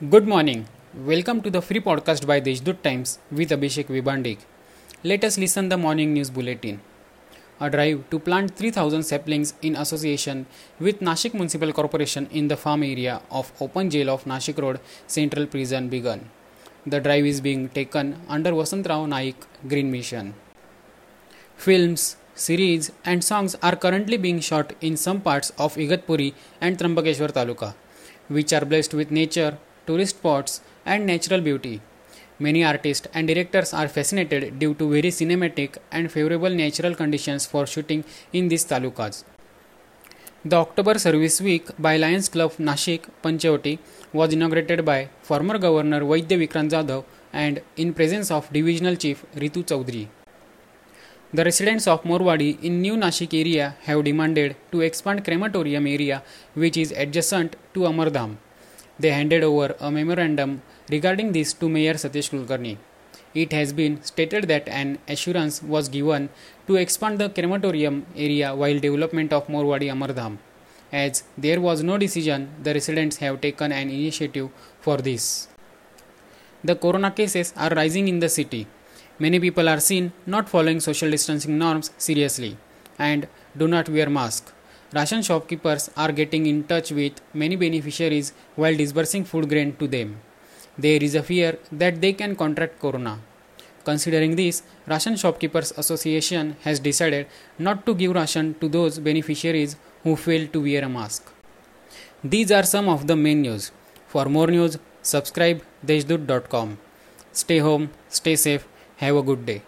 Good morning. Welcome to the free podcast by Deshdoot Times with Abhishek Vibandik. Let us listen the morning news bulletin. A drive to plant 3000 saplings in association with Nashik Municipal Corporation in the farm area of open jail of Nashik Road Central Prison begun. The drive is being taken under Vasantrao Naik Green Mission. Films, series and songs are currently being shot in some parts of Igatpuri and Trambakeshwar Taluka, which are blessed with nature, tourist spots and natural beauty. Many artists and directors are fascinated due to very cinematic and favorable natural conditions for shooting in these talukas. The October Service Week by Lions Club Nashik Panchavati was inaugurated by former Governor Vaidya Vikrant Jadhav and in presence of Divisional Chief Ritu Chaudhary. The residents of Morwadi in New Nashik area have demanded to expand crematorium area which is adjacent to Amardham. They handed over a memorandum regarding this to Mayor Satish Kulkarni. It has been stated that an assurance was given to expand the crematorium area while development of Morwadi Amardham. As there was no decision, the residents have taken an initiative for this. The corona cases are rising in the city. Many people are seen not following social distancing norms seriously and do not wear mask. Ration shopkeepers are getting in touch with many beneficiaries while disbursing food grain to them. There is a fear that they can contract corona. Considering this, Ration Shopkeepers Association has decided not to give ration to those beneficiaries who fail to wear a mask. These are some of the main news. For more news, subscribe deshdoot.com. Stay home, stay safe, have a good day.